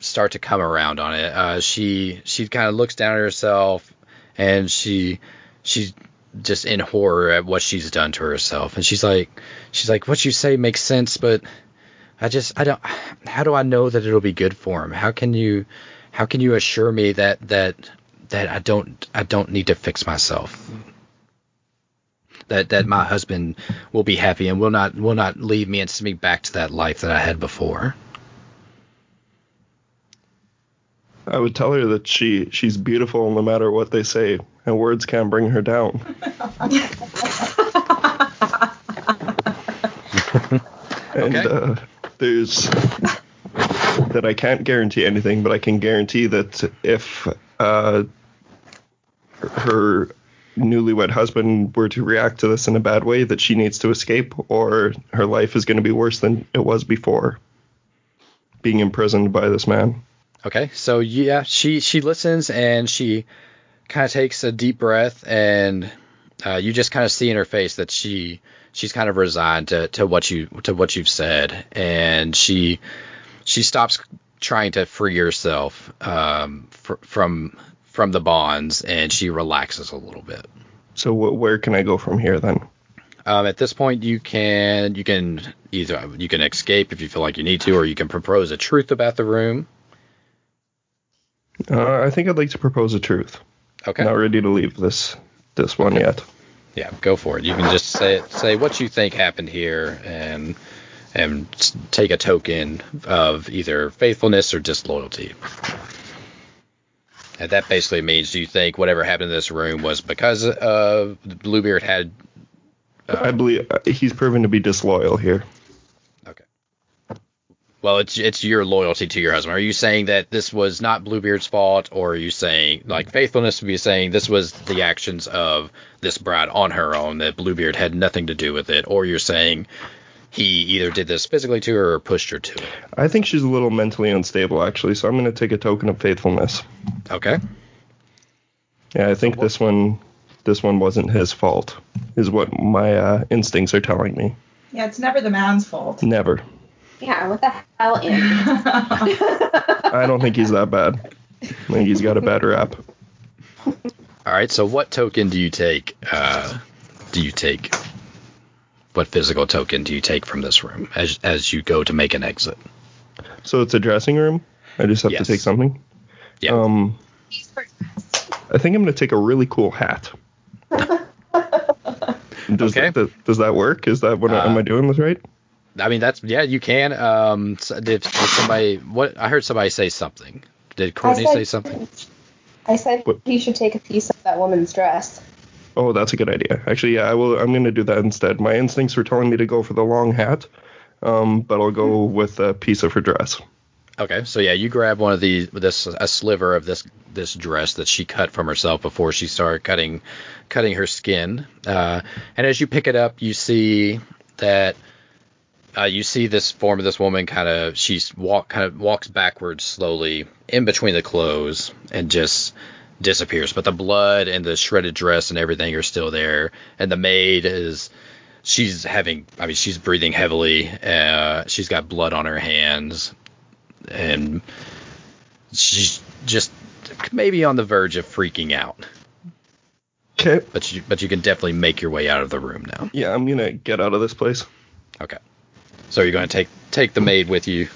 start to come around on it. Uh, she she kind of looks down at herself, and she she's just in horror at what she's done to herself, and she's like, she's like, what you say makes sense, but I just I don't. How do I know that it'll be good for him? How can you how can you assure me that that that I don't I don't need to fix myself? that that my mm-hmm. husband will be happy and will not will not leave me and send me back to that life that I had before. I would tell her that she she's beautiful no matter what they say, and words can't bring her down. and Okay. uh, there's that I can't guarantee anything, but I can guarantee that if uh, her newlywed husband were to react to this in a bad way, that she needs to escape, or her life is going to be worse than it was before, being imprisoned by this man. Okay, so yeah, she she listens and she kind of takes a deep breath and uh, you just kind of see in her face that she she's kind of resigned to, to what you to what you've said and she she stops trying to free herself um, fr- from from the bonds and she relaxes a little bit. So wh- where can I go from here then? Um, at this point, you can you can either you can escape if you feel like you need to, or you can propose a truth about the room. Uh, I think I'd like to propose a truth. Okay. Not ready to leave this this one yet. Yeah, go for it. You can just say say what you think happened here, and and take a token of either faithfulness or disloyalty. And that basically means do you think whatever happened in this room was because uh, Bluebeard had. I believe uh, he's proven to be disloyal here. Okay. Well, it's it's your loyalty to your husband. Are you saying that this was not Bluebeard's fault, or are you saying like faithfulness would be saying this was the actions of this bride on her own that Bluebeard had nothing to do with it, or you're saying he either did this physically to her or pushed her to it? I think she's a little mentally unstable actually, so I'm going to take a token of faithfulness. Okay. Yeah, I think what- this one this one wasn't his fault, is what my uh, instincts are telling me. Yeah, it's never the man's fault. Never. Yeah, what the hell, Andy? I don't think he's that bad. I think he's got a bad rap. All right. So what token do you take? Uh, do you take? What physical token do you take from this room as as you go to make an exit? So it's a dressing room. I just have Yes. to take something. Yeah. Um, I think I'm gonna take a really cool hat. Does, Okay. that, does that work? Is that what I am Uh, I doing this right? I mean, that's yeah, you can. Um, s- did, did somebody? What I heard somebody say something. Did Courtney said- say something? I said What? you should take a piece of that woman's dress. Oh, that's a good idea. Actually, yeah, I will. I'm gonna do that instead. My instincts were telling me to go for the long hat, um, but I'll go with a piece of her dress. Okay, so yeah, you grab one of these, this a sliver of this this dress that she cut from herself before she started cutting cutting her skin. Uh, and as you pick it up, you see that uh, you see this form of this woman kind of she's walk kind of walks backwards slowly in between the clothes and just disappears. But the blood and the shredded dress and everything are still there. And the maid is she's having I mean she's breathing heavily. Uh, she's got blood on her hands and she's just maybe on the verge of freaking out. Okay. But you but you can definitely make your way out of the room now. Yeah, I'm gonna get out of this place. Okay. So you're going to take take the maid with you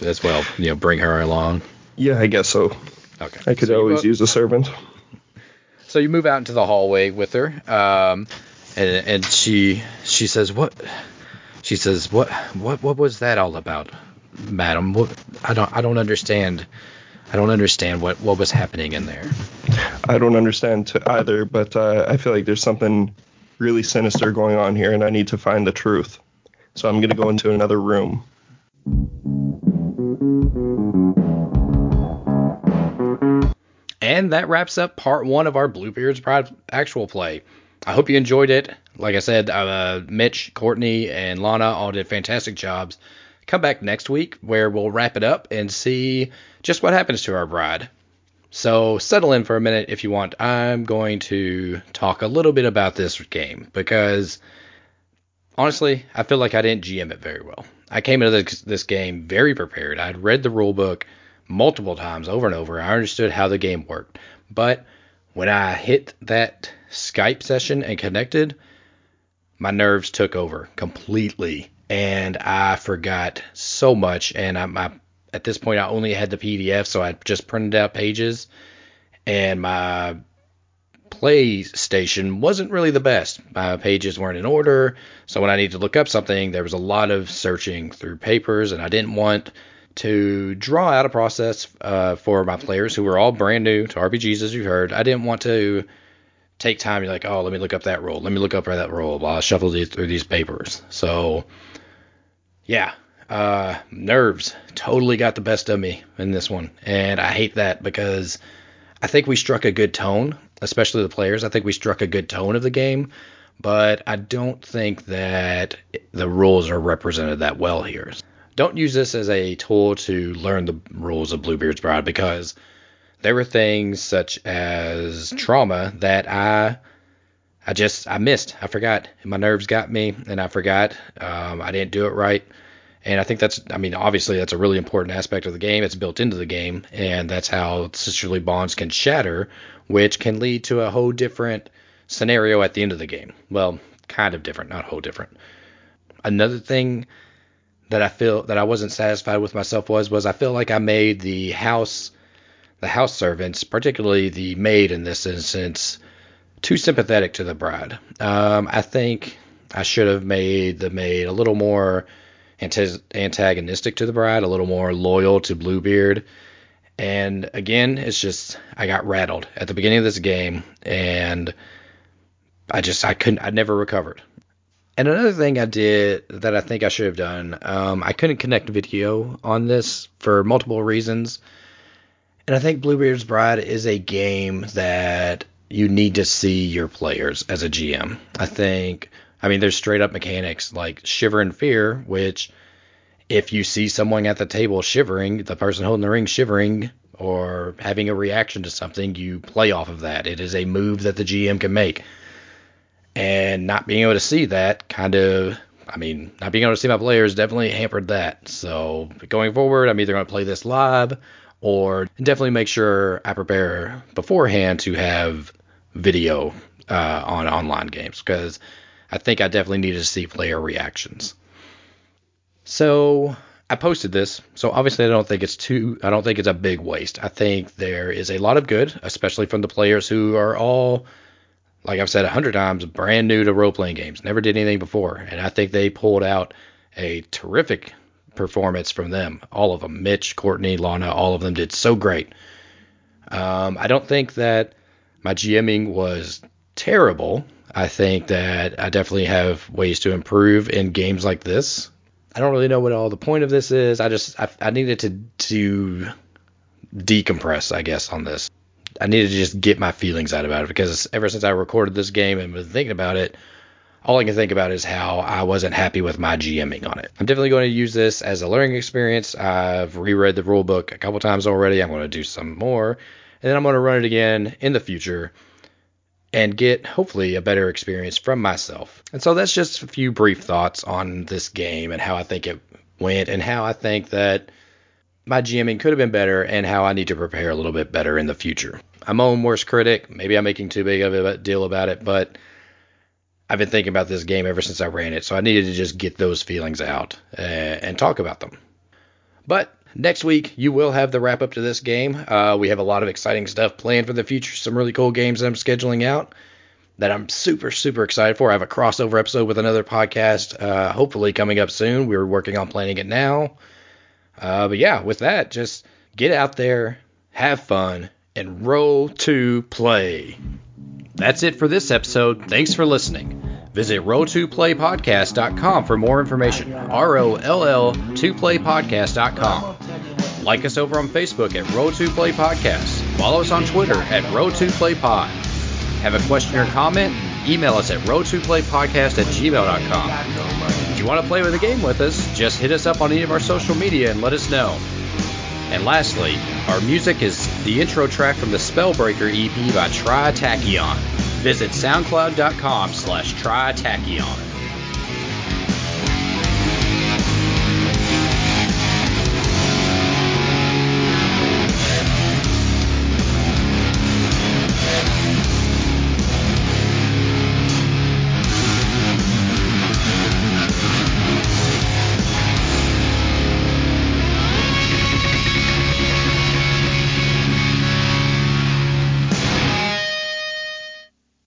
as well. You know, bring her along. Yeah, I guess so. Okay. I could so always use a servant. So you move out into the hallway with her, um, and and she she says what she says what what what was that all about, madam? What I don't I don't understand. I don't understand what what was happening in there. I don't understand to either, but uh, I feel like there's something really sinister going on here, and I need to find the truth. So I'm gonna go into another room. And that wraps up part one of our Bluebeard's Bride actual play. I hope you enjoyed it. Like I said, uh, Mitch, Courtney, and Lana all did fantastic jobs. Come back next week where we'll wrap it up and see just what happens to our bride. So settle in for a minute if you want. I'm going to talk a little bit about this game because honestly, I feel like I didn't GM it very well. I came into this, this game very prepared. I'd read the rule book multiple times over and over. I understood how the game worked. But when I hit that Skype session and connected, my nerves took over completely and I forgot so much and I, my at this point I only had the PDF so I just printed out pages and my PlayStation wasn't really the best. My pages weren't in order, so when I needed to look up something, there was a lot of searching through papers, and I didn't want to draw out a process uh, for my players who were all brand new to RPGs, as you heard. I didn't want to take time. You're like, oh, let me look up that role. Let me look up that role. While I shuffle these through these papers. So, yeah, uh, nerves totally got the best of me in this one, and I hate that because I think we struck a good tone, especially the players. I think we struck a good tone of the game, but I don't think that the rules are represented that well here. Don't use this as a tool to learn the rules of Bluebeard's Bride because there were things such as trauma that I I just I missed. I forgot. My nerves got me, and I forgot. Um, I didn't do it right. And I think that's, I mean, obviously that's a really important aspect of the game. It's built into the game, and that's how sisterly bonds can shatter, which can lead to a whole different scenario at the end of the game. Well, kind of different, not whole different. Another thing that I feel that I wasn't satisfied with myself was was I feel like I made the house the house servants, particularly the maid in this instance, too sympathetic to the bride. Um, I think I should have made the maid a little more antagonistic to the bride, a little more loyal to Bluebeard. And again, it's just I got rattled at the beginning of this game, and I just I couldn't I never recovered. And another thing I did that I think I should have done, um, I couldn't connect video on this for multiple reasons. And I think Bluebeard's Bride is a game that you need to see your players as a GM. I think, I mean, there's straight up mechanics like Shiver and Fear, which if you see someone at the table shivering, the person holding the ring shivering, or having a reaction to something, you play off of that. It is a move that the GM can make. And not being able to see that kind of, I mean, not being able to see my players definitely hampered that. So going forward, I'm either going to play this live or definitely make sure I prepare beforehand to have video uh, on online games because I think I definitely need to see player reactions. So I posted this, so obviously I don't think it's too I don't think it's a big waste. I think there is a lot of good, especially from the players who are all like I've said a hundred times, brand new to role playing games, never did anything before, and I think they pulled out a terrific performance from them. All of them, Mitch, Courtney, Lana, all of them did so great. Um, I don't think that my GMing was terrible. I think that I definitely have ways to improve in games like this. I don't really know what all the point of this is. I just I, I needed to to decompress, I guess, on this. I needed to just get my feelings out about it because ever since I recorded this game and been thinking about it, all I can think about is how I wasn't happy with my GMing on it. I'm definitely going to use this as a learning experience. I've reread the rule book a couple times already. I'm going to do some more, and then I'm going to run it again in the future and get hopefully a better experience from myself. And so that's just a few brief thoughts on this game and how I think it went and how I think that my GMing could have been better and how I need to prepare a little bit better in the future. I'm my own worst critic. Maybe I'm making too big of a deal about it, but I've been thinking about this game ever since I ran it, so I needed to just get those feelings out uh, and talk about them. But next week, you will have the wrap up to this game. Uh, we have a lot of exciting stuff planned for the future, some really cool games that I'm scheduling out that I'm super, super excited for. I have a crossover episode with another podcast, uh, hopefully coming up soon. We're working on planning it now. Uh, but yeah, with that, just get out there, have fun, and roll to play. That's it for this episode. Thanks for listening. Visit roll2playpodcast.com for more information. R O L L 2playpodcast.com. Like us over on Facebook at Roll2Play Podcast. Follow us on Twitter at Roll2PlayPod. Have a question or comment? Email us at roll2playpodcast at gmail.com. If you want to play with a game with us, just hit us up on any of our social media and let us know. And lastly, our music is the intro track from the Spellbreaker EP by Tritachyon. Visit soundcloud.com slash tritachyon.